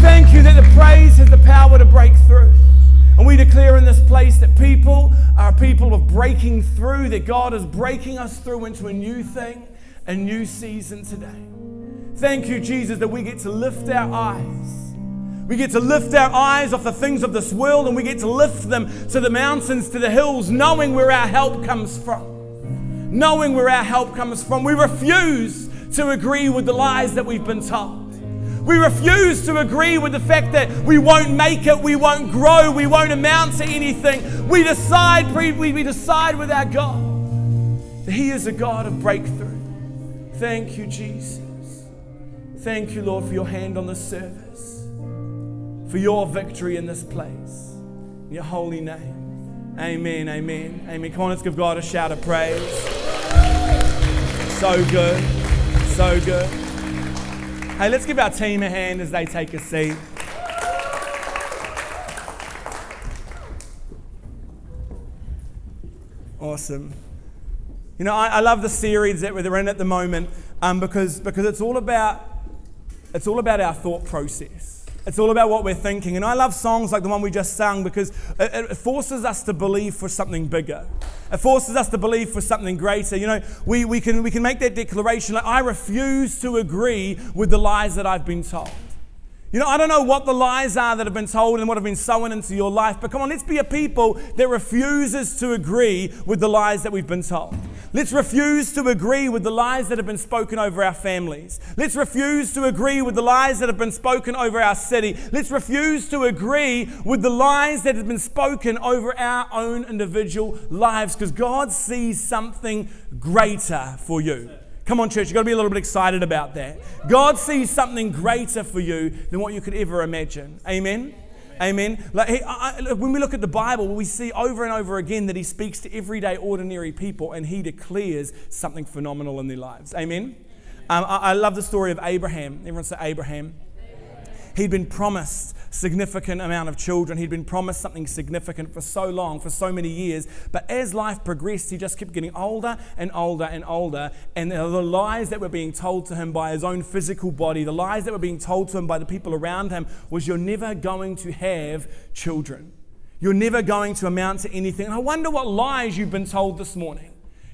thank you that the praise has the power to break through. And we declare in this place that people are people of breaking through, that God is breaking us through into a new thing, a new season today. Thank you, Jesus, that we get to lift our eyes. We get to lift our eyes off the things of this world and we get to lift them to the mountains, to the hills, knowing where our help comes from. Knowing where our help comes from. We refuse to agree with the lies that we've been told. We refuse to agree with the fact that we won't make it, we won't grow, we won't amount to anything. We decide, we decide with our God that He is a God of breakthrough. Thank you, Jesus. Thank you, Lord, for your hand on the service, for your victory in this place. In your holy name. Amen, amen, amen. Come on, let's give God a shout of praise. So good, so good. Hey, let's give our team a hand as they take a seat. Awesome. You know, I, I love the series that we're in at the moment um, because, because it's all about it's all about our thought process. It's all about what we're thinking. And I love songs like the one we just sang because it, it, forces us to believe for something bigger. It forces us to believe for something greater. You know, we, we, can, we can make that declaration like, I refuse to agree with the lies that I've been told. You know, I don't know what the lies are that have been told and what have been sown into your life, but come on, let's be a people that refuses to agree with the lies that we've been told. Let's refuse to agree with the lies that have been spoken over our families. Let's refuse to agree with the lies that have been spoken over our city. Let's refuse to agree with the lies that have been spoken over our own individual lives because God sees something greater for you. Come on, church, you've got to be a little bit excited about that. God sees something greater for you than what you could ever imagine. Amen. Amen. Like, he, I, when we look at the Bible, we see over and over again that He speaks to everyday, ordinary people and He declares something phenomenal in their lives. Amen. Um, I, I, love the story of Abraham. Everyone say Abraham. He'd been promised significant amount of children. He'd been promised something significant for so long, for so many years. But as life progressed, he just kept getting older and older and older. And the lies that were being told to him by his own physical body, the lies that were being told to him by the people around him, was you're never going to have children. You're never going to amount to anything. And I wonder what lies you've been told this morning.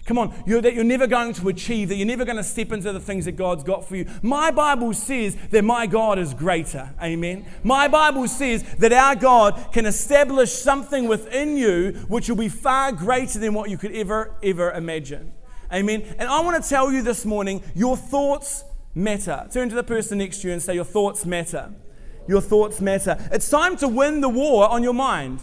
Come on, you're, that you're never going to achieve, that you're never going to step into the things that God's got for you. My Bible says that my God is greater. Amen. My Bible says that our God can establish something within you which will be far greater than what you could ever, ever imagine. Amen. And I want to tell you this morning your thoughts matter. Turn to the person next to you and say, Your thoughts matter. Your thoughts matter. It's time to win the war on your mind.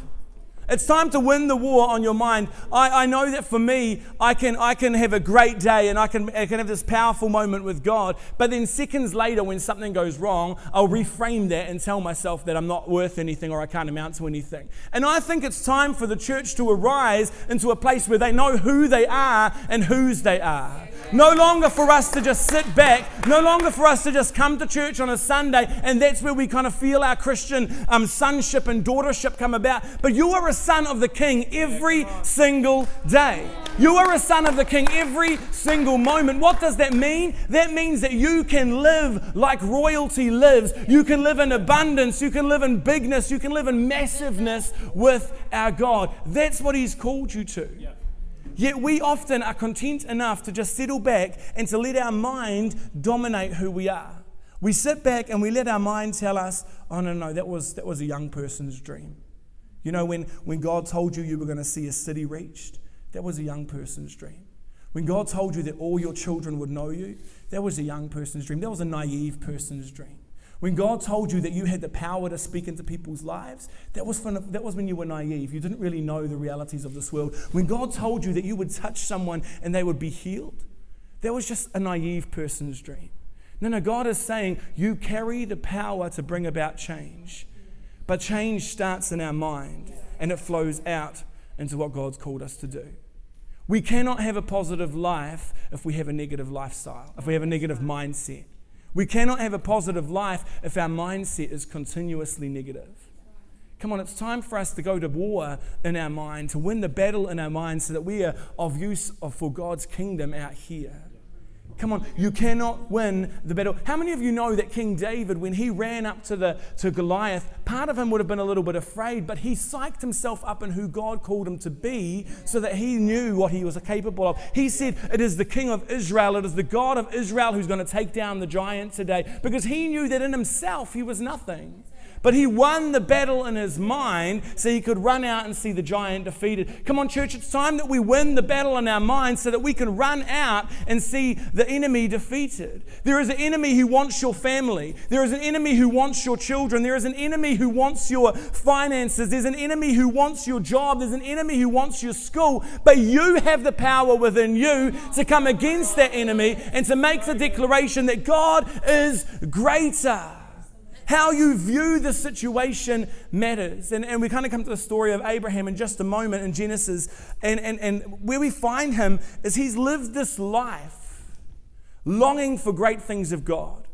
It's time to win the war on your mind. I, I know that for me, I can, I can have a great day and I can, I can have this powerful moment with God, but then seconds later, when something goes wrong, I'll reframe that and tell myself that I'm not worth anything or I can't amount to anything. And I think it's time for the church to arise into a place where they know who they are and whose they are. No longer for us to just sit back, no longer for us to just come to church on a Sunday and that's where we kind of feel our Christian um, sonship and daughtership come about, but you are a son of the king every single day. You are a son of the king every single moment. What does that mean? That means that you can live like royalty lives. You can live in abundance. You can live in bigness. You can live in massiveness with our God. That's what He's called you to. Yet we often are content enough to just settle back and to let our mind dominate who we are. We sit back and we let our mind tell us, oh, no, no, that was, that was a young person's dream. You know, when, when God told you you were going to see a city reached, that was a young person's dream. When God told you that all your children would know you, that was a young person's dream. That was a naive person's dream. When God told you that you had the power to speak into people's lives, that was, from, that was when you were naive. You didn't really know the realities of this world. When God told you that you would touch someone and they would be healed, that was just a naive person's dream. No, no, God is saying you carry the power to bring about change. But change starts in our mind and it flows out into what God's called us to do. We cannot have a positive life if we have a negative lifestyle, if we have a negative mindset. We cannot have a positive life if our mindset is continuously negative. Come on, it's time for us to go to war in our mind, to win the battle in our mind so that we are of use for God's kingdom out here. Come on, you cannot win the battle. How many of you know that King David, when he ran up to, the, to Goliath, part of him would have been a little bit afraid, but he psyched himself up in who God called him to be so that he knew what he was capable of. He said, It is the King of Israel, it is the God of Israel who's going to take down the giant today, because he knew that in himself he was nothing. But he won the battle in his mind so he could run out and see the giant defeated. Come on, church, it's time that we win the battle in our mind so that we can run out and see the enemy defeated. There is an enemy who wants your family, there is an enemy who wants your children, there is an enemy who wants your finances, there's an enemy who wants your job, there's an enemy who wants your school. But you have the power within you to come against that enemy and to make the declaration that God is greater. How you view the situation matters. And, and we kind of come to the story of Abraham in just a moment in Genesis. And, and, and where we find him is he's lived this life longing for great things of God,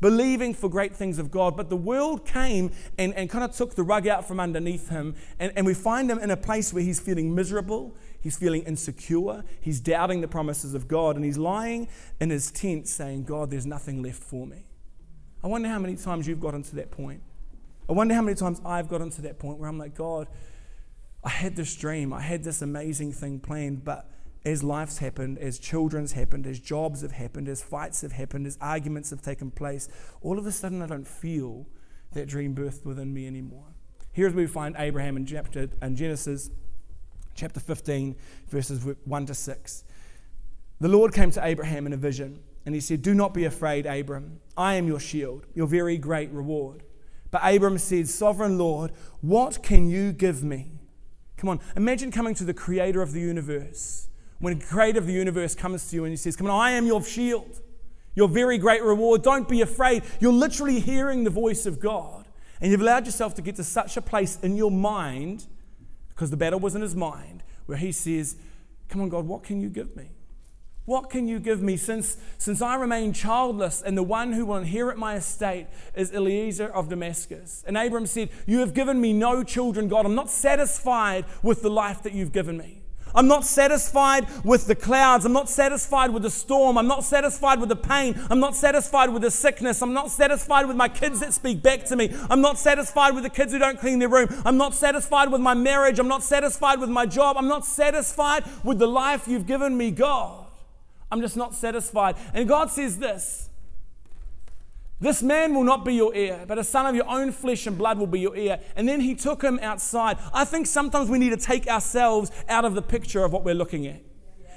believing for great things of God. But the world came and, and kind of took the rug out from underneath him. And, and we find him in a place where he's feeling miserable. He's feeling insecure. He's doubting the promises of God. And he's lying in his tent saying, God, there's nothing left for me. I wonder how many times you've gotten to that point. I wonder how many times I've gotten to that point where I'm like, God, I had this dream, I had this amazing thing planned, but as life's happened, as children's happened, as jobs have happened, as fights have happened, as arguments have taken place, all of a sudden I don't feel that dream birthed within me anymore. Here's where we find Abraham in, chapter, in Genesis chapter 15, verses 1 to 6. The Lord came to Abraham in a vision and he said, Do not be afraid, Abram. I am your shield, your very great reward. But Abram said, Sovereign Lord, what can you give me? Come on, imagine coming to the creator of the universe. When the creator of the universe comes to you and he says, Come on, I am your shield, your very great reward. Don't be afraid. You're literally hearing the voice of God. And you've allowed yourself to get to such a place in your mind, because the battle was in his mind, where he says, Come on, God, what can you give me? What can you give me since, since I remain childless and the one who will inherit my estate is Eliezer of Damascus? And Abram said, You have given me no children, God. I'm not satisfied with the life that you've given me. I'm not satisfied with the clouds. I'm not satisfied with the storm. I'm not satisfied with the pain. I'm not satisfied with the sickness. I'm not satisfied with my kids that speak back to me. I'm not satisfied with the kids who don't clean their room. I'm not satisfied with my marriage. I'm not satisfied with my job. I'm not satisfied with the life you've given me, God. I'm just not satisfied. And God says this This man will not be your heir, but a son of your own flesh and blood will be your heir. And then he took him outside. I think sometimes we need to take ourselves out of the picture of what we're looking at.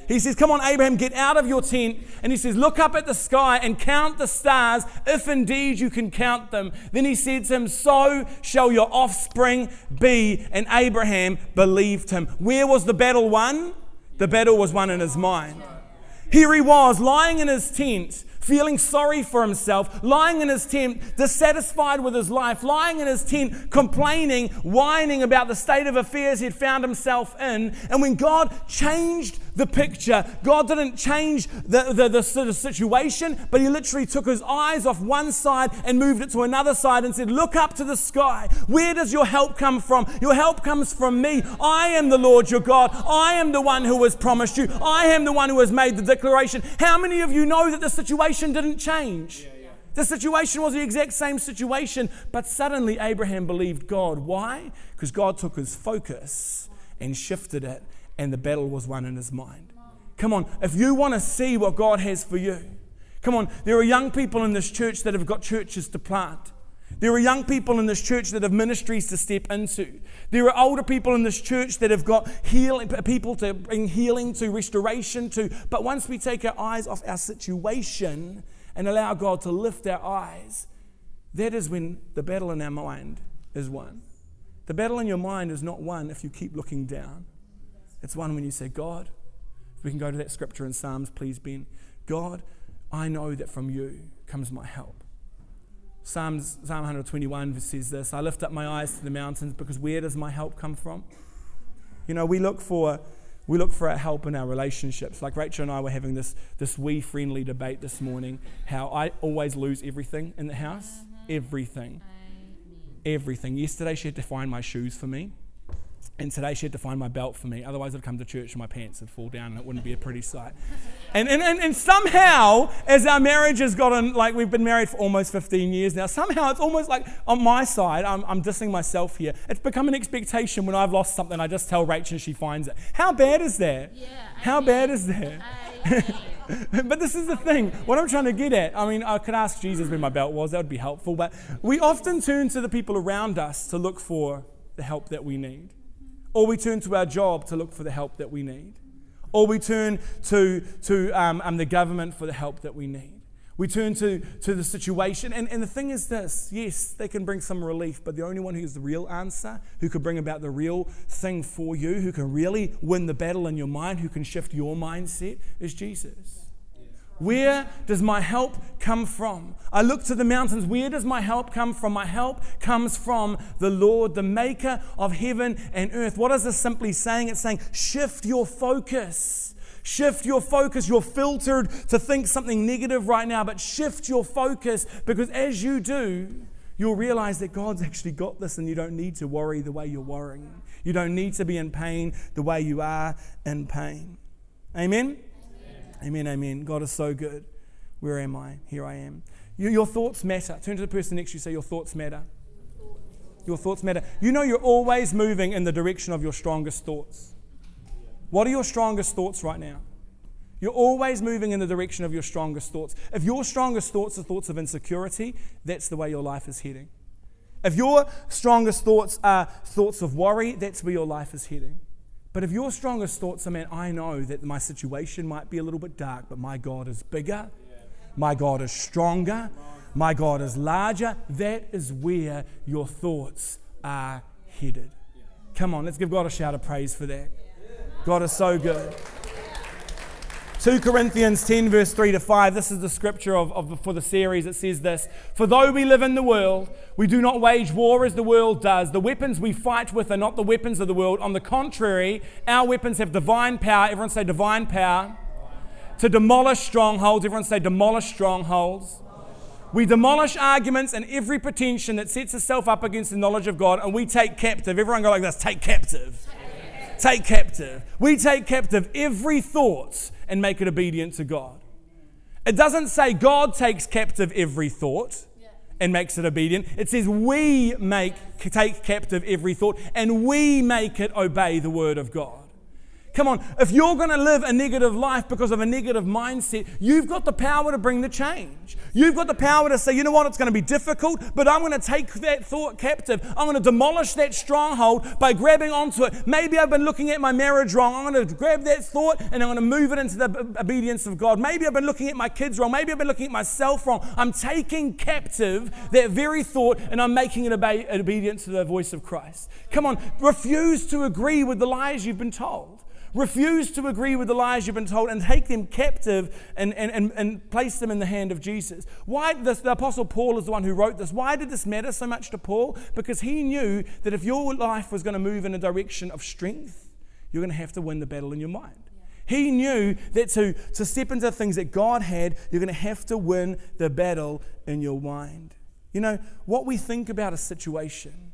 He says, Come on, Abraham, get out of your tent. And he says, Look up at the sky and count the stars, if indeed you can count them. Then he said to him, So shall your offspring be. And Abraham believed him. Where was the battle won? The battle was won in his mind. Here he was, lying in his tent, feeling sorry for himself, lying in his tent, dissatisfied with his life, lying in his tent, complaining, whining about the state of affairs he'd found himself in. And when God changed the picture. God didn't change the, the, the, of situation, but He literally took His eyes off one side and moved it to another side and said, Look up to the sky. Where does your help come from? Your help comes from me. I am the Lord your God. I am the one who has promised you. I am the one who has made the declaration. How many of you know that the situation didn't change? The situation was the exact same situation, but suddenly Abraham believed God. Why? Because God took his focus and shifted it and the battle was won in his mind. Come on, if you want to see what God has for you, come on, there are young people in this church that have got churches to plant. There are young people in this church that have ministries to step into. There are older people in this church that have got healing, people to bring healing to, restoration to. But once we take our eyes off our situation and allow God to lift our eyes, that is when the battle in our mind is won. The battle in your mind is not won if you keep looking down. It's one when you say, God, if we can go to that scripture in Psalms, please, Ben. God, I know that from you comes my help. Psalms, Psalm 121 says this I lift up my eyes to the mountains because where does my help come from? You know, we look for we look for our help in our relationships. Like Rachel and I were having this, this wee friendly debate this morning how I always lose everything in the house. Mm-hmm. Everything. Everything. Yesterday she had to find my shoes for me And today she had to find my belt for me. Otherwise, I'd come to church and my pants would fall down and it wouldn't be a pretty sight. And, and, and, and somehow, as our marriage has gotten, like we've been married for almost 15 years now, somehow it's almost like on my side, I'm, I'm dissing myself here. It's become an expectation when I've lost something, I just tell Rachel and she finds it. How bad is that? Yeah, How bad is that? But this is the thing. What I'm trying to get at, I mean, I could ask Jesus where my belt was, that would be helpful. But we often turn to the people around us to look for the help that we need. Or we turn to our job to look for the help that we need. Or we turn to, to um, um, the government for the help that we need. We turn to, to the situation. And, and the thing is this yes, they can bring some relief, but the only one who's the real answer, who can bring about the real thing for you, who can really win the battle in your mind, who can shift your mindset, is Jesus. Where does my help come from? I look to the mountains. Where does my help come from? My help comes from the Lord, the maker of heaven and earth. What is this simply saying? It's saying, shift your focus. Shift your focus. You're filtered to think something negative right now, but shift your focus because as you do, you'll realize that God's actually got this and you don't need to worry the way you're worrying. You don't need to be in pain the way you are in pain. Amen? Amen, amen. God is so good. Where am I? Here I am. You, your thoughts matter. Turn to the person next to you say, Your thoughts matter. Your thoughts matter. You know you're always moving in the direction of your strongest thoughts. What are your strongest thoughts right now? You're always moving in the direction of your strongest thoughts. If your strongest thoughts are thoughts of insecurity, that's the way your life is heading. If your strongest thoughts are thoughts of worry, that's where your life is heading. But if your strongest thoughts are, man, I know that my situation might be a little bit dark, but my God is bigger, my God is stronger, my God is larger, that is where your thoughts are headed. Come on, let's give God a shout of praise for that. God is so good. 2 Corinthians 10, verse 3 to 5. This is the scripture of, of, for the series. It says this For though we live in the world, we do not wage war as the world does. The weapons we fight with are not the weapons of the world. On the contrary, our weapons have divine power. Everyone say divine power. To demolish strongholds. Everyone say demolish strongholds. We demolish arguments and every pretension that sets itself up against the knowledge of God, and we take captive. Everyone go like this take captive. Take captive. We take captive every thought and make it obedient to God. It doesn't say God takes captive every thought and makes it obedient. It says we make take captive every thought and we make it obey the word of God. Come on, if you're going to live a negative life because of a negative mindset, you've got the power to bring the change. You've got the power to say, you know what, it's going to be difficult, but I'm going to take that thought captive. I'm going to demolish that stronghold by grabbing onto it. Maybe I've been looking at my marriage wrong. I'm going to grab that thought and I'm going to move it into the obedience of God. Maybe I've been looking at my kids wrong. Maybe I've been looking at myself wrong. I'm taking captive that very thought and I'm making it obey, obedient to the voice of Christ. Come on, refuse to agree with the lies you've been told. Refuse to agree with the lies you've been told and take them captive and, and, and, and place them in the hand of Jesus. Why this, the Apostle Paul is the one who wrote this. Why did this matter so much to Paul? Because he knew that if your life was going to move in a direction of strength, you're going to have to win the battle in your mind. He knew that to, to step into things that God had, you're going to have to win the battle in your mind. You know, what we think about a situation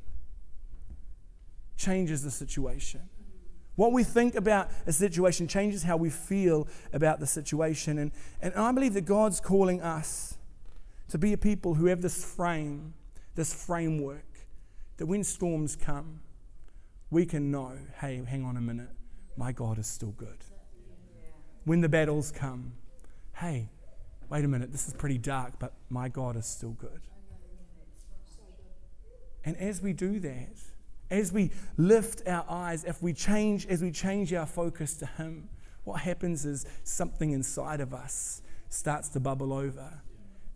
changes the situation. What we think about a situation changes how we feel about the situation. And, and I believe that God's calling us to be a people who have this frame, this framework, that when storms come, we can know hey, hang on a minute, my God is still good. When the battles come, hey, wait a minute, this is pretty dark, but my God is still good. And as we do that, as we lift our eyes, if we change, as we change our focus to Him, what happens is something inside of us starts to bubble over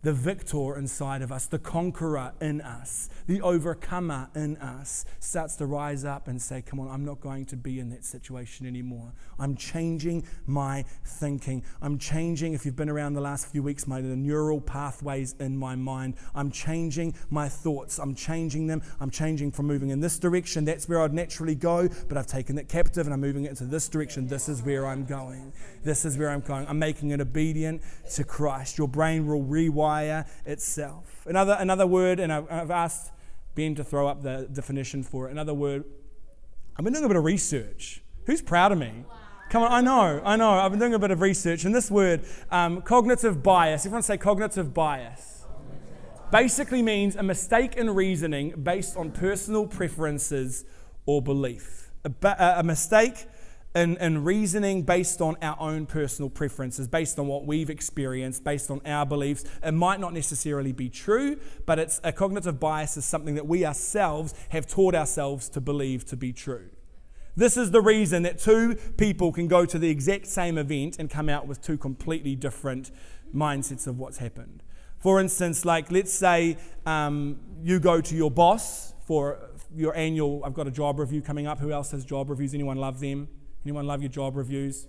the victor inside of us, the conqueror in us, the overcomer in us starts to rise up and say, Come on, I'm not going to be in that situation anymore. I'm changing my thinking. I'm changing, if you've been around the last few weeks, my the neural pathways in my mind. I'm changing my thoughts. I'm changing them. I'm changing from moving in this direction. That's where I'd naturally go, but I've taken it captive and I'm moving it into this direction. This is where I'm going. This is where I'm going. I'm making it obedient to Christ. Your brain will rewire itself. Another, another word, and I've, asked Ben to throw up the definition for it. Another word I've been doing a bit of research. Who's proud of me? Come on, I know, I know. I've been doing a bit of research, and this word, um, cognitive bias, everyone say cognitive bias, basically means a mistake in reasoning based on personal preferences or belief. A, ba- a mistake in reasoning based on our own personal preferences, based on what we've experienced, based on our beliefs. It might not necessarily be true, but it's a cognitive bias is something that we ourselves have taught ourselves to believe to be true. This is the reason that two people can go to the exact same event and come out with two completely different mindsets of what's happened. For instance, like let's say um, you go to your boss for your annual, I've got a job review coming up. Who else has job reviews? Anyone love them? Anyone love your job reviews?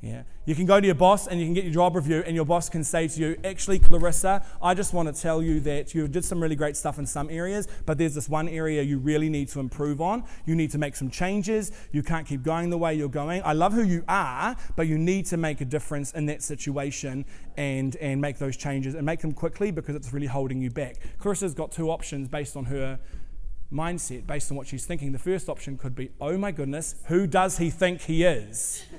Yeah. You can go to your boss and you can get your job review, and your boss can say to you, Actually, Clarissa, I just want to tell you that you did some really great stuff in some areas, but there's this one area you really need to improve on. You need to make some changes. You can't keep going the way you're going. I love who you are, but you need to make a difference in that situation and, and make those changes and make them quickly because it's really holding you back. Clarissa's got two options based on her mindset, based on what she's thinking. The first option could be, Oh my goodness, who does he think he is?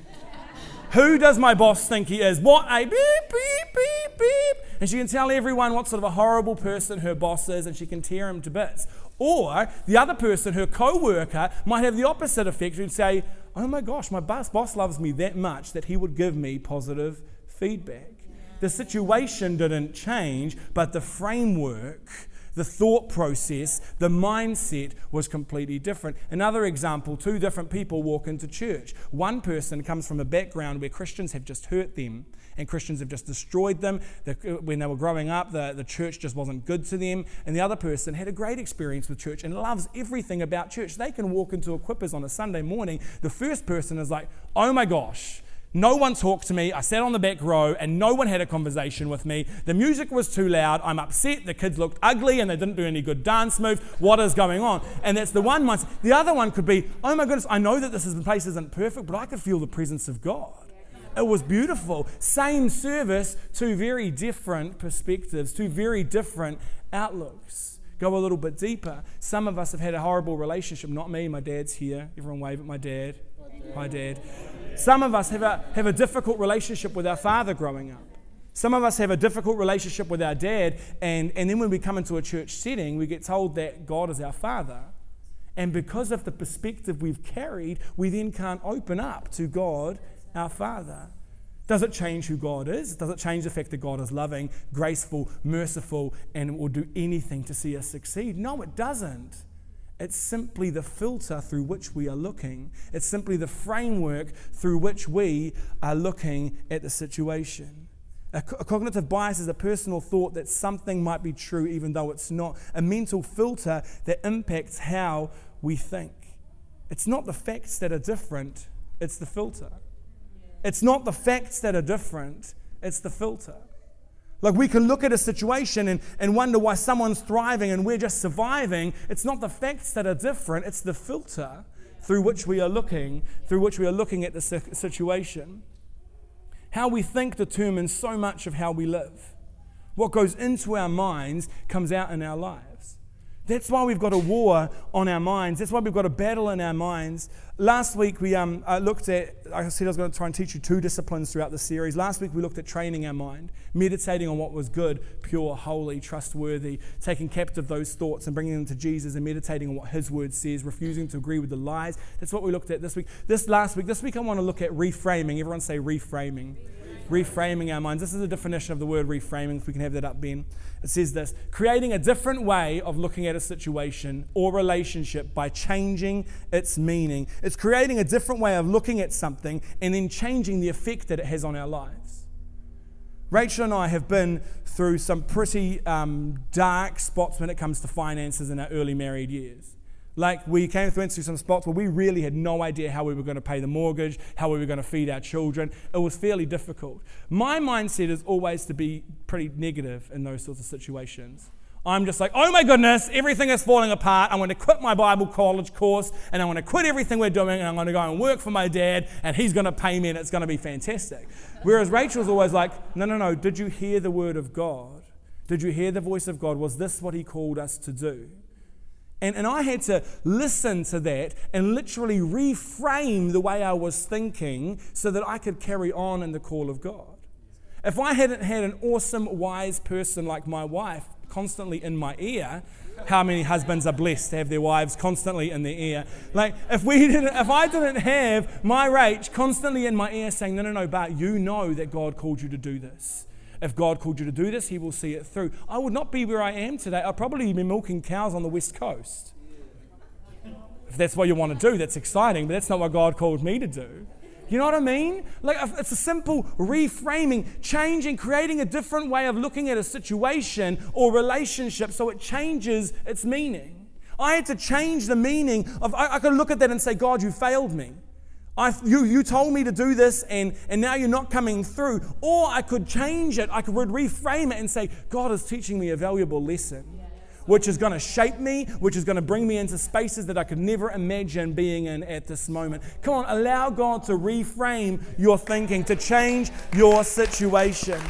Who does my boss think he is? What a beep, beep, beep, beep. And she can tell everyone what sort of a horrible person her boss is and she can tear him to bits. Or the other person, her co worker, might have the opposite effect. Who'd say, Oh my gosh, my boss, boss loves me that much that he would give me positive feedback. The situation didn't change, but the framework the thought process, the mindset was completely different. Another example two different people walk into church. One person comes from a background where Christians have just hurt them and Christians have just destroyed them. The, when they were growing up, the, the church just wasn't good to them. And the other person had a great experience with church and loves everything about church. They can walk into Equippers on a Sunday morning. The first person is like, oh my gosh, no one talked to me. I sat on the back row and no one had a conversation with me. The music was too loud. I'm upset. The kids looked ugly and they didn't do any good dance moves. What is going on? And that's the one mindset. The other one could be, oh my goodness, I know that this place isn't perfect, but I could feel the presence of God. It was beautiful. Same service, two very different perspectives, two very different outlooks. Go a little bit deeper. Some of us have had a horrible relationship. Not me, my dad's here. Everyone wave at my dad. Hi, dad. Some of us have a, have a difficult relationship with our father growing up. Some of us have a difficult relationship with our dad, and, and then when we come into a church setting, we get told that God is our father. And because of the perspective we've carried, we then can't open up to God, our Father. Does it change who God is? Does it change the fact that God is loving, graceful, merciful, and will do anything to see us succeed? No, it doesn't. It's simply the filter through which we are looking. It's simply the framework through which we are looking at the situation. A, co- a, cognitive bias is a personal thought that something might be true even though it's not. A mental filter that impacts how we think. It's not the facts that are different, it's the filter. It's not the facts that are different, it's the filter. Like we can look at a situation and, and wonder why someone's thriving and we're just surviving. It's not the facts that are different, it's the filter through which we are looking, through which we are looking at the situation. How we think determines so much of how we live. What goes into our minds comes out in our lives. That's why we've got a war on our minds. That's why we've got a battle in our minds. Last week we um, uh, looked at, like I said, I was going to try and teach you two disciplines throughout the series. Last week we looked at training our mind, meditating on what was good, pure, holy, trustworthy, taking captive those thoughts and bringing them to Jesus and meditating on what His Word says, refusing to agree with the lies. That's what we looked at this week. This last week, this week I want to look at reframing. Everyone say reframing reframing our minds. This is the definition of the word reframing, if we can have that up, Ben. It says this creating a different way of looking at a situation or relationship by changing its meaning. It's creating a different way of looking at something and then changing the effect that it has on our lives. Rachel and I have been through some pretty um, dark spots when it comes to finances in our early married years. Like we came through into some spots where we really had no idea how we were going to pay the mortgage, how we were going to feed our children. It was fairly difficult. My mindset is always to be pretty negative in those sorts of situations. I'm just like, oh my goodness, everything is falling apart. I'm going to quit my Bible college course and I'm going to quit everything we're doing and I'm going to go and work for my dad and he's going to pay me and it's going to be fantastic. Whereas Rachel's always like, no, no, no, did you hear the word of God? Did you hear the voice of God? Was this what he called us to do? And, and I had to listen to that and literally reframe the way I was thinking so that I could carry on in the call of God. If I hadn't had an awesome, wise person like my wife constantly in my ear, how many husbands are blessed to have their wives constantly in their ear? Like, if we didn't, if I didn't have my Rach constantly in my ear saying, "No, no, no, but you know that God called you to do this. If God called you to do this, He will see it through." I would not be where I am today. I'd probably be milking cows on the west coast. If that's what you want to do, that's exciting, but that's not what God called me to do. You know what I mean? Like it's a simple reframing, changing, creating a different way of looking at a situation or relationship so it changes its meaning. I had to change the meaning of I, I could look at that and say, God, you failed me. I, you, you told me to do this and, and now you're not coming through. Or I could change it, I could reframe it and say, God is teaching me a valuable lesson which is going to shape me, which is going to bring me into spaces that I could never imagine being in at this moment. Come on, allow God to reframe your thinking, to change your situation.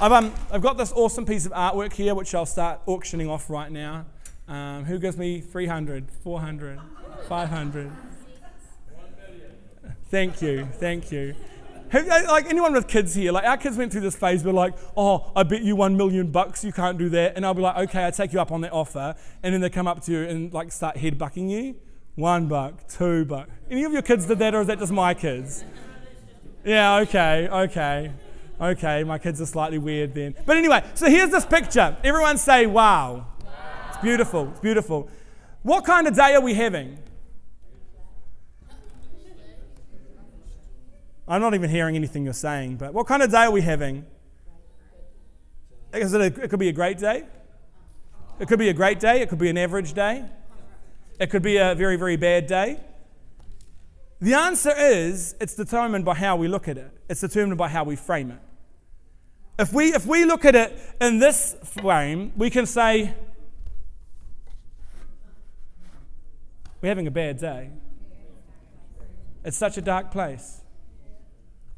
I've, um, I've got this awesome piece of artwork here, which I'll start auctioning off right now. Um, who gives me 300, 400, 500? Thank you, thank you. Have, uh, like anyone with kids here, like our kids went through this phase where like, oh, I bet you one million bucks you can't do that, and I'll be like, okay, I take you up on that offer, and then they come up to you and like start head bucking you, one buck, two buck. Any of your kids did that, or is that just my kids? Yeah, okay, okay, okay. My kids are slightly weird then. But anyway, so here's this picture. Everyone say, wow. It's beautiful. It's beautiful. What kind of day are we having? I'm not even hearing anything you're saying, but what kind of day are we having? Is it, a, it could be a great day. It could be a great day. It could be an average day. It could be a very, very bad day. The answer is it's determined by how we look at it, it's determined by how we frame it. If we, if we look at it in this frame, we can say, We're having a bad day. It's such a dark place.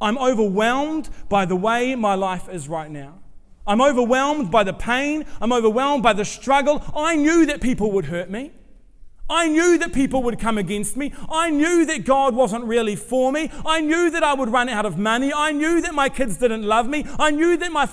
I'm overwhelmed by the way my life is right now. I'm overwhelmed by the pain. I'm overwhelmed by the struggle. I knew that people would hurt me. I knew that people would come against me. I knew that God wasn't really for me. I knew that I would run out of money. I knew that my kids didn't love me. I knew that my,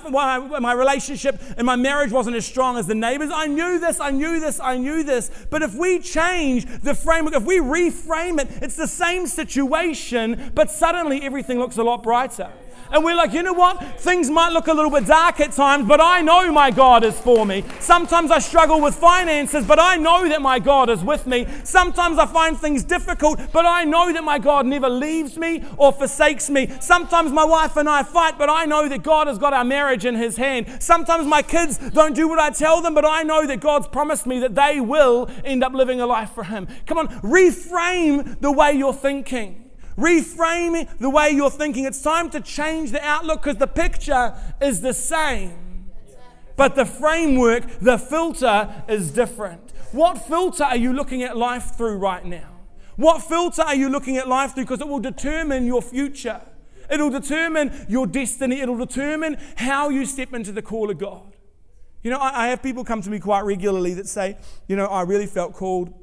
my, relationship and my marriage wasn't as strong as the neighbors. I knew this, I knew this, I knew this. But if we change the framework, if we reframe it, it's the same situation, but suddenly everything looks a lot brighter. And we're like, you know what? Things might look a little bit dark at times, but I know my God is for me. Sometimes I struggle with finances, but I know that my God is with me. Sometimes I find things difficult, but I know that my God never leaves me or forsakes me. Sometimes my wife and I fight, but I know that God has got our marriage in His hand. Sometimes my kids don't do what I tell them, but I know that God's promised me that they will end up living a life for Him. Come on, reframe the way you're thinking. Reframe the way you're thinking. It's time to change the outlook because the picture is the same. But the framework, the filter is different. What filter are you looking at life through right now? What filter are you looking at life through? Because it will determine your future. It'll determine your destiny. It'll determine how you step into the call of God. You know, I, have people come to me quite regularly that say, you know, I really felt called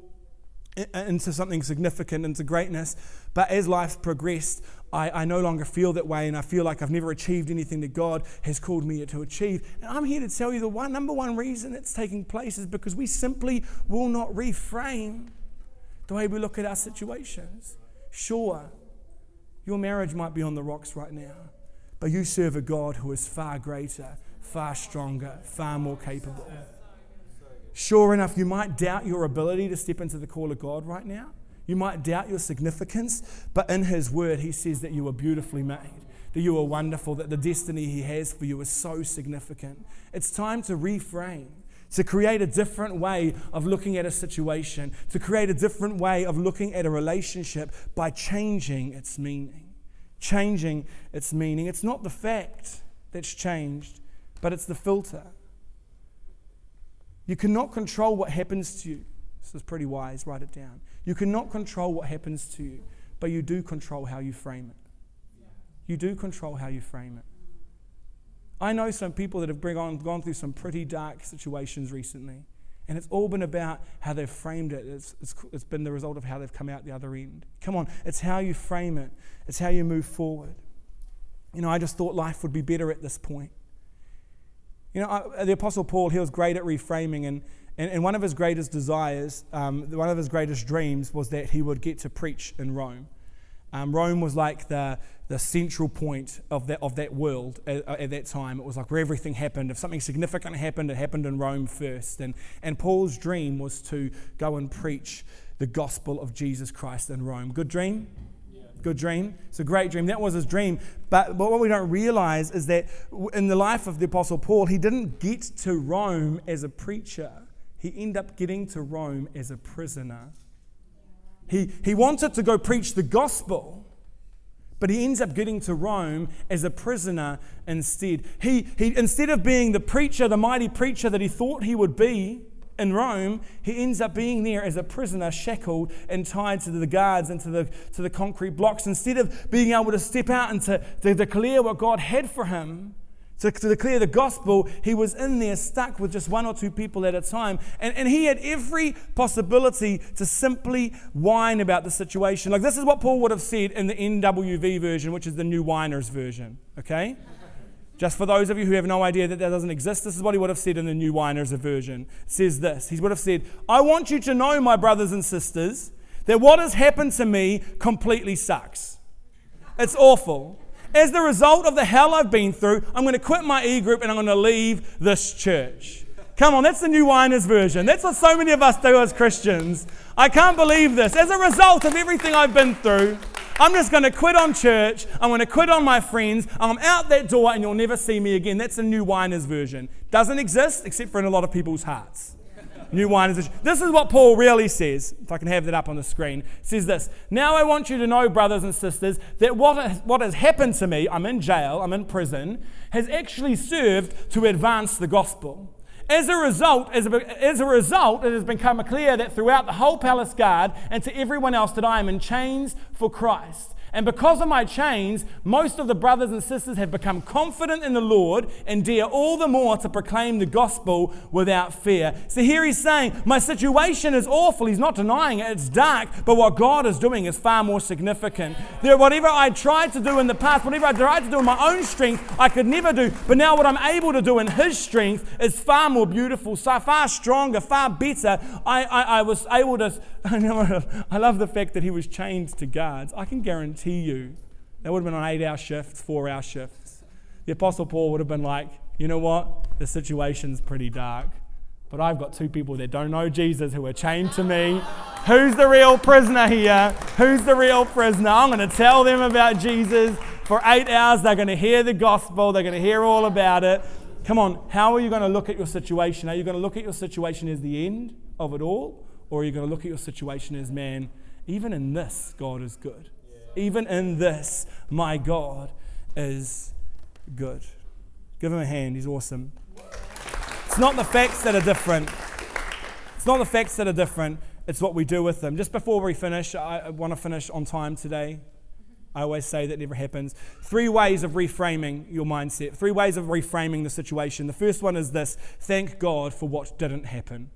into something significant, into greatness. But as life progressed, I, I, no longer feel that way, and I feel like I've never achieved anything that God has called me to achieve. And I'm here to tell you the one number one reason it's taking place is because we simply will not reframe the way we look at our situations. Sure, your marriage might be on the rocks right now, but you serve a God who is far greater, far stronger, far more capable. Sure enough, you might doubt your ability to step into the call of God right now. You might doubt your significance, but in His Word, He says that you are beautifully made, that you are wonderful, that the destiny He has for you is so significant. It's time to reframe, to create a different way of looking at a situation, to create a different way of looking at a relationship by changing its meaning. Changing its meaning. It's not the fact that's changed, but it's the filter. You cannot control what happens to you. This is pretty wise, write it down. You cannot control what happens to you, but you do control how you frame it. You do control how you frame it. I know some people that have gone, gone through some pretty dark situations recently, And it's all been about how they've framed it. It's, it's, it's been the result of how they've come out the other end. Come on, it's how you frame it, it's how you move forward. You know, I just thought life would be better at this point. You know, I, the Apostle Paul, he was great at reframing, and, and, and one of his greatest desires, um, one of his greatest dreams, was that he would get to preach in Rome. Um, Rome was like the, the central point of that, of that world at, at, that time. It was like where everything happened. If something significant happened, it happened in Rome first. And, and Paul's dream was to go and preach the gospel of Jesus Christ in Rome. Good dream? Good dream. It's a great dream. That was his dream. But, but what we don't realize is that in the life of the Apostle Paul, he didn't get to Rome as a preacher, he ended up getting to Rome as a prisoner. He, he wanted to go preach the gospel, but he ends up getting to Rome as a prisoner instead. He, he, instead of being the preacher, the mighty preacher that he thought he would be in Rome, he ends up being there as a prisoner, shackled and tied to the guards and to the, to the concrete blocks. Instead of being able to step out and to, to declare what God had for him, to, to declare the gospel, he was in there stuck with just one or two people at a time. And, and he had every possibility to simply whine about the situation. Like this is what Paul would have said in the NWV version, which is the New Whiners version. Okay? Just for those of you who have no idea that that doesn't exist, this is what he would have said in the New Whiners version. It says this He would have said, I want you to know, my brothers and sisters, that what has happened to me completely sucks. It's awful. As the result of the hell I've been through, I'm going to quit my e group and I'm going to leave this church. Come on, that's the new Whiners version. That's what so many of us do as Christians. I can't believe this. As a result of everything I've been through, I'm just going to quit on church. I'm going to quit on my friends. I'm out that door and you'll never see me again. That's the new Whiners version. Doesn't exist except for in a lot of people's hearts. New wine is. This is what Paul really says. If I can have that up on the screen, says this. Now I want you to know, brothers and sisters, that what, what has happened to me, I'm in jail, I'm in prison, has actually served to advance the gospel. As a result, as a, as a result, it has become clear that throughout the whole palace guard and to everyone else that I am in chains for Christ. And because of my chains, most of the brothers and sisters have become confident in the Lord and dare all the more to proclaim the gospel without fear. So here he's saying, My situation is awful. He's not denying it, it's dark, but what God is doing is far more significant. There, whatever I tried to do in the past, whatever I tried to do in my own strength, I could never do. But now what I'm able to do in His strength is far more beautiful, far stronger, far better. I, I, I was able to. I love the fact that He was chained to guards. I can guarantee guarantee you, that would have been on eight hour shifts, four hour shifts. The Apostle Paul would have been like, you know what? The situation's pretty dark. But I've got two people that don't know Jesus who are chained to me. Who's the real prisoner here? Who's the real prisoner? I'm going to tell them about Jesus. For eight hours, they're going to hear the gospel, they're going to hear all about it. Come on, how are you going to look at your situation? Are you going to look at your situation as the end of it all? Or are you going to look at your situation as, man, even in this, God is good? Even in this, my God is good. Give him a hand, he's awesome. It's not the facts that are different. It's not the facts that are different, it's what we do with them. Just before we finish, I want to finish on time today. I always say that never happens. Three ways of reframing your mindset, three ways of reframing the situation. The first one is this thank God for what didn't happen.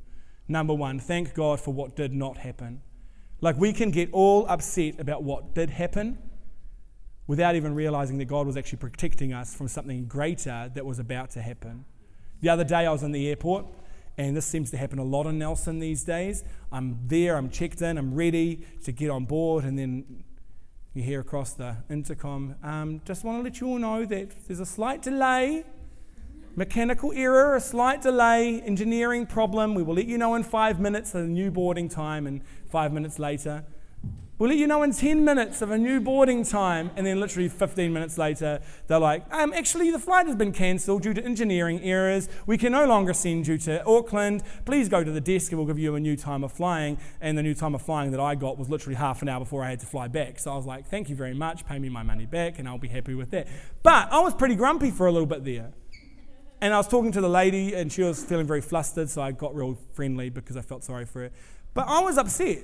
Number one, thank God for what did not happen. Like we can get all upset about what did happen without even realizing that God was actually protecting us from something greater that was about to happen. The other day I was in the airport, and this seems to happen a lot in Nelson these days. I'm there, I'm checked in, I'm ready to get on board, and then you hear across the intercom, um, just want to let you all know that there's a slight delay Mechanical error, a slight delay, engineering problem. We will let you know in five minutes of a new boarding time, and five minutes later. We'll let you know in 10 minutes of a new boarding time, and then literally 15 minutes later, they're like, um, actually, the flight has been cancelled due to engineering errors. We can no longer send you to Auckland. Please go to the desk and we'll give you a new time of flying. And the new time of flying that I got was literally half an hour before I had to fly back. So I was like, thank you very much, pay me my money back, and I'll be happy with that. But I was pretty grumpy for a little bit there. And I was talking to the lady, and she was feeling very flustered, so I got real friendly because I felt sorry for her. But I was upset.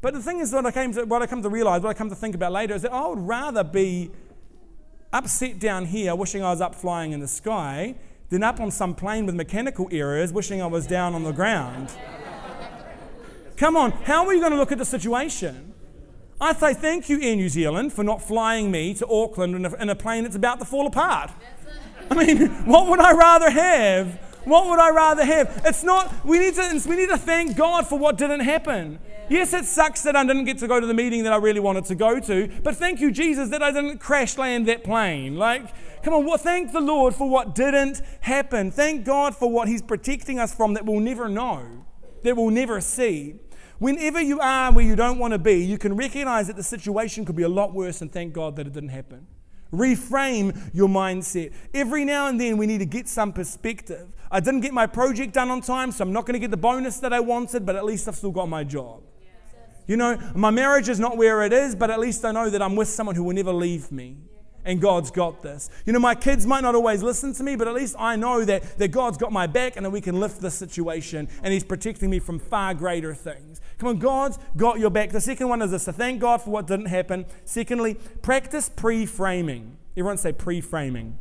But the thing is, what I came to, what I come to realize, what I come to think about later, is that I would rather be upset down here, wishing I was up flying in the sky, than up on some plane with mechanical errors wishing I was down on the ground. Come on, how are you going to look at the situation? I say thank you, Air New Zealand, for not flying me to Auckland in a, in a plane that's about to fall apart. I mean, what would I rather have? What would I rather have? It's not, we need to, we need to thank God for what didn't happen. Yes, it sucks that I didn't get to go to the meeting that I really wanted to go to, but thank you, Jesus, that I didn't crash land that plane. Like, come on, well, thank the Lord for what didn't happen. Thank God for what He's protecting us from that we'll never know, that we'll never see. Whenever you are where you don't want to be, you can recognize that the situation could be a lot worse and thank God that it didn't happen. Reframe your mindset. Every now and then, we need to get some perspective. I didn't get my project done on time, so I'm not going to get the bonus that I wanted, but at least I've still got my job. You know, my marriage is not where it is, but at least I know that I'm with someone who will never leave me. And God's got this. You know, my kids might not always listen to me, but at least I know that, that God's got my back and that we can lift this situation and He's protecting me from far greater things. Come on, God's got your back. The second one is this to thank God for what didn't happen. Secondly, practice pre framing. Everyone say pre framing.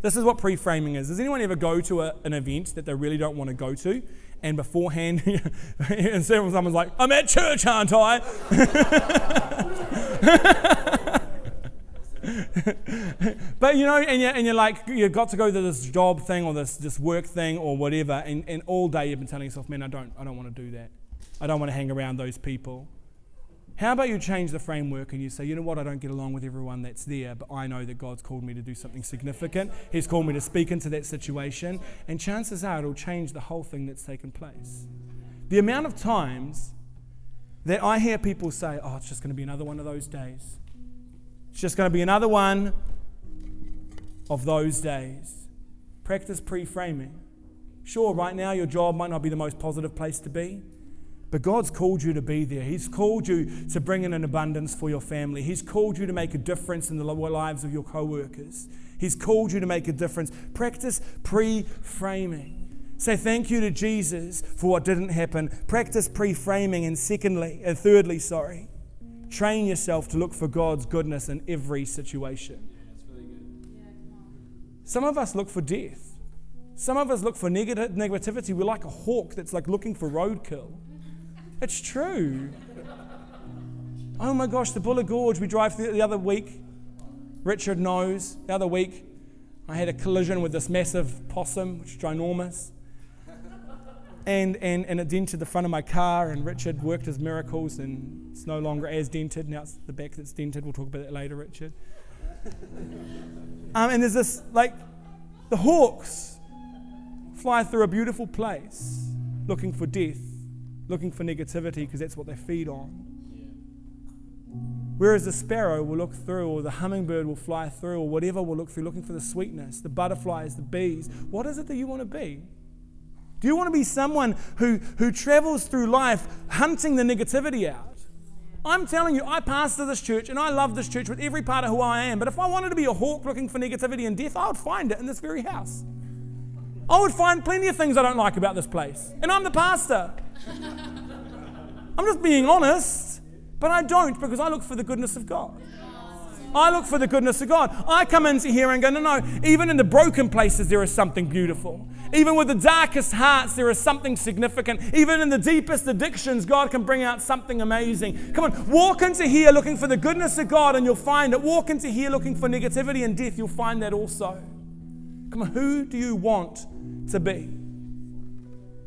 This is what pre framing is. Does anyone ever go to a, an event that they really don't want to go to? And beforehand, and someone's like, I'm at church, aren't I? but you know, and you're, and you're like, you've got to go to this job thing or this, this work thing or whatever, and, and all day you've been telling yourself, man, I don't, I don't want to do that. I don't want to hang around those people. How about you change the framework and you say, you know what, I don't get along with everyone that's there, but I know that God's called me to do something significant. He's called me to speak into that situation, and chances are it'll change the whole thing that's taken place. The amount of times that I hear people say, oh, it's just going to be another one of those days. It's just going to be another one of those days. Practice pre framing. Sure, right now your job might not be the most positive place to be. But God's called you to be there. He's called you to bring in an abundance for your family. He's called you to make a difference in the lives of your co workers. He's called you to make a difference. Practice pre framing. Say thank you to Jesus for what didn't happen. Practice pre framing. And secondly, and thirdly, sorry, train yourself to look for God's goodness in every situation. Some of us look for death. Some of us look for negativity. We're like a hawk that's like looking for roadkill. It's true. Oh my gosh, the Buller Gorge we drive through the other week. Richard knows. The other week, I had a collision with this massive possum, which is ginormous. And, and, and it dented the front of my car, and Richard worked his miracles, and it's no longer as dented. Now it's the back that's dented. We'll talk about that later, Richard. Um, and there's this, like, the hawks fly through a beautiful place looking for death looking for negativity because that's what they feed on. Whereas the sparrow will look through, or the hummingbird will fly through, or whatever will look through, looking for the sweetness, the butterflies, the bees. What is it that you want to be? Do you want to be someone who, who travels through life hunting the negativity out? I'm telling you, I pastor this church and I love this church with every part of who I am. But if I wanted to be a hawk looking for negativity and death, I would find it in this very house. I would find plenty of things I don't like about this place. And I'm the pastor. I'm just being honest, but I don't because I look for the goodness of God. I look for the goodness of God. I come into here and go, no, no, even in the broken places, there is something beautiful. Even with the darkest hearts, there is something significant. Even in the deepest addictions, God can bring out something amazing. Come on, walk into here looking for the goodness of God and you'll find it. Walk into here looking for negativity and death, you'll find that also. Come on, who do you want to be?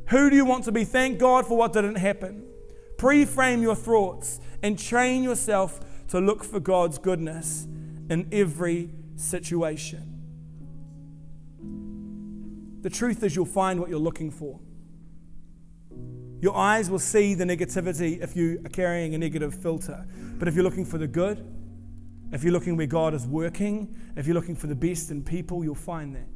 Who do you want to be? Thank God for what didn't happen. Pre frame your thoughts and train yourself to look for God's goodness in every situation. The truth is, you'll find what you're looking for. Your eyes will see the negativity if you are carrying a negative filter. But if you're looking for the good, if you're looking where God is working, if you're looking for the best in people, you'll find that.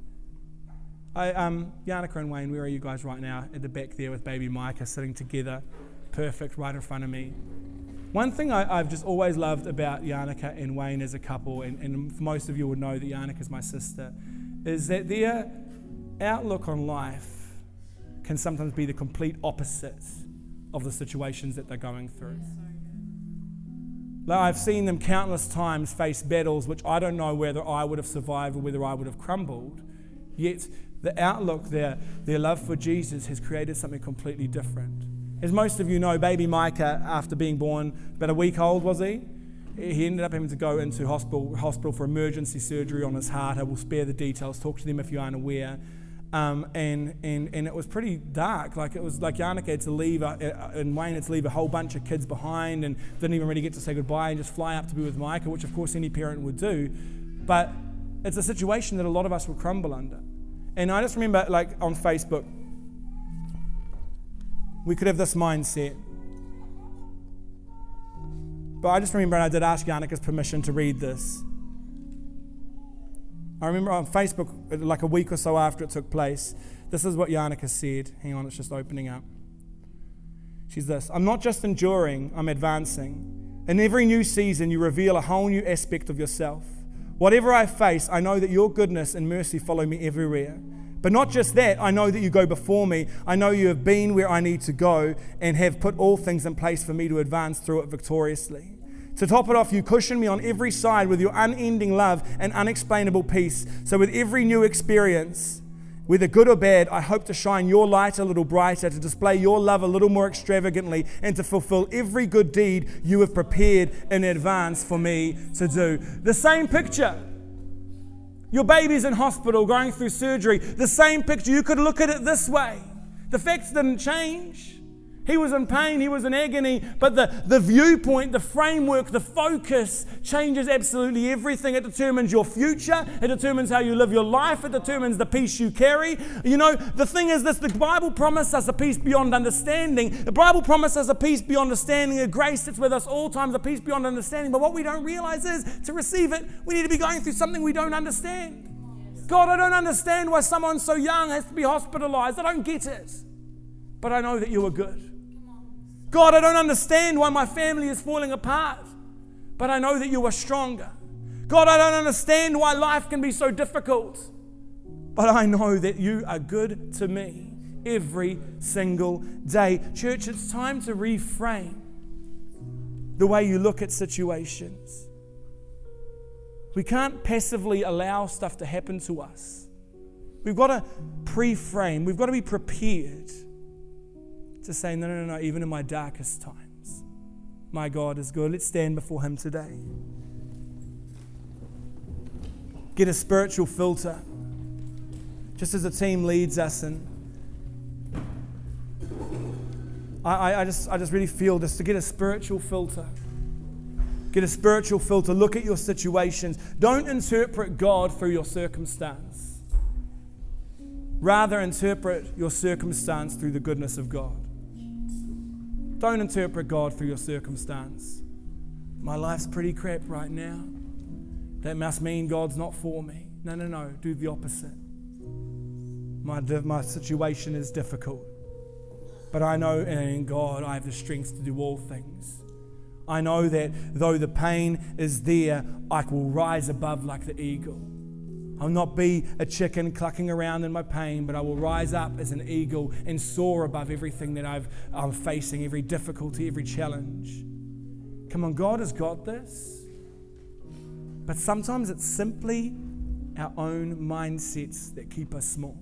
I, um, Yannicka and Wayne, where are you guys right now? At the back there with baby Micah sitting together, perfect, right in front of me. One thing I, have just always loved about Yannicka and Wayne as a couple, and, and most of you would know that Yannicka is my sister, is that their outlook on life can sometimes be the complete opposite of the situations that they're going through. Like I've seen them countless times face battles which I don't know whether I would have survived or whether I would have crumbled Yet the outlook, their, their love for Jesus has created something completely different. As most of you know, baby Micah, after being born, about a week old was he? He ended up having to go into hospital, hospital for emergency surgery on his heart. I will spare the details, talk to them if you aren't aware. Um, and, and, and it was pretty dark. Like it was like Yannick had to leave, a, uh, and Wayne had to leave a whole bunch of kids behind and didn't even really get to say goodbye and just fly up to be with Micah, which of course any parent would do. But it's a situation that a lot of us will crumble under. And I just remember, like on Facebook, we could have this mindset. But I just remember, and I did ask Yannick's permission to read this. I remember on Facebook, like a week or so after it took place, this is what Yannicka said. Hang on, it's just opening up. She's this I'm not just enduring, I'm advancing. In every new season, you reveal a whole new aspect of yourself. Whatever I face, I know that your goodness and mercy follow me everywhere. But not just that, I know that you go before me. I know you have been where I need to go and have put all things in place for me to advance through it victoriously. To top it off, you cushion me on every side with your unending love and unexplainable peace. So, with every new experience, whether good or bad, I hope to shine your light a little brighter, to display your love a little more extravagantly, and to fulfill every good deed you have prepared in advance for me to do. The same picture. Your baby's in hospital going through surgery. The same picture. You could look at it this way. The facts didn't change. He was in pain, he was in agony, but the, the viewpoint, the framework, the focus changes absolutely everything. It determines your future, it determines how you live your life, it determines the peace you carry. You know, the thing is this the Bible promises us a peace beyond understanding. The Bible promises us a peace beyond understanding, a grace that's with us all times, a peace beyond understanding. But what we don't realize is to receive it, we need to be going through something we don't understand. God, I don't understand why someone so young has to be hospitalized. I don't get it. But I know that you are good. God, I don't understand why my family is falling apart, but I know that you are stronger. God, I don't understand why life can be so difficult, but I know that you are good to me every single day. Church, it's time to reframe the way you look at situations. We can't passively allow stuff to happen to us. We've got to pre frame, we've got to be prepared to say, no, no, no, no, even in my darkest times, my God is good. Let's stand before Him today. Get a spiritual filter, just as the team leads us. And I, I, just, I just really feel this to get a spiritual filter. Get a spiritual filter. Look at your situations. Don't interpret God through your circumstance. Rather, interpret your circumstance through the goodness of God. Don't interpret God through your circumstance. My life's pretty crap right now. That must mean God's not for me. No, no, no. Do the opposite. My, my situation is difficult. But I know in God I have the strength to do all things. I know that though the pain is there, I will rise above like the eagle. I'll not be a chicken clucking around in my pain, but I will rise up as an eagle and soar above everything that I've, I'm facing, every difficulty, every challenge. Come on, God has got this. But sometimes it's simply our own mindsets that keep us small.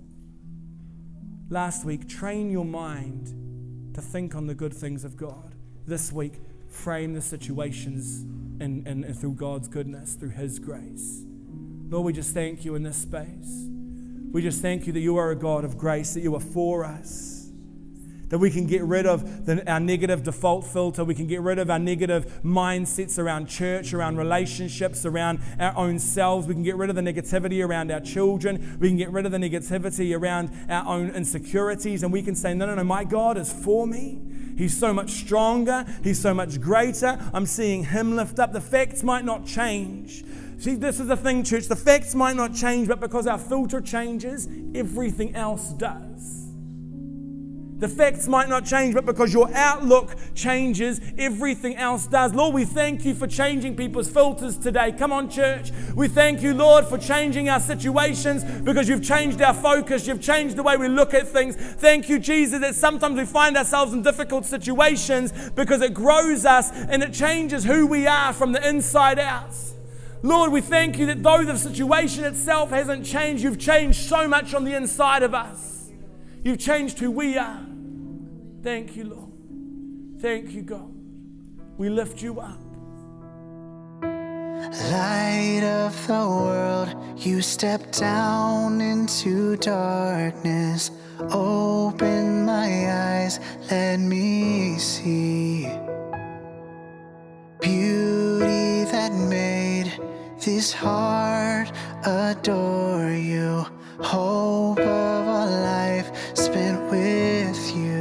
Last week, train your mind to think on the good things of God. This week, frame the situations and, and through God's goodness, through His grace. Lord, we just thank you in this space. We just thank you that you are a God of grace, that you are for us. That we can get rid of the, our negative default filter. We can get rid of our negative mindsets around church, around relationships, around our own selves. We can get rid of the negativity around our children. We can get rid of the negativity around our own insecurities. And we can say, no, no, no, my God is for me. He's so much stronger. He's so much greater. I'm seeing Him lift up. The facts might not change, See, this is the thing, church. The facts might not change, but because our filter changes, everything else does. The facts might not change, but because your outlook changes, everything else does. Lord, we thank you for changing people's filters today. Come on, church. We thank you, Lord, for changing our situations because you've changed our focus. You've changed the way we look at things. Thank you, Jesus, that sometimes we find ourselves in difficult situations because it grows us and it changes who we are from the inside out. Lord, we thank you that though the situation itself hasn't changed, you've changed so much on the inside of us. You've changed who we are. Thank you, Lord. Thank you, God. We lift you up. Light of the world, you step down into darkness. Open my eyes, let me see beauty that made this heart adore you. Hope of a life spent with you.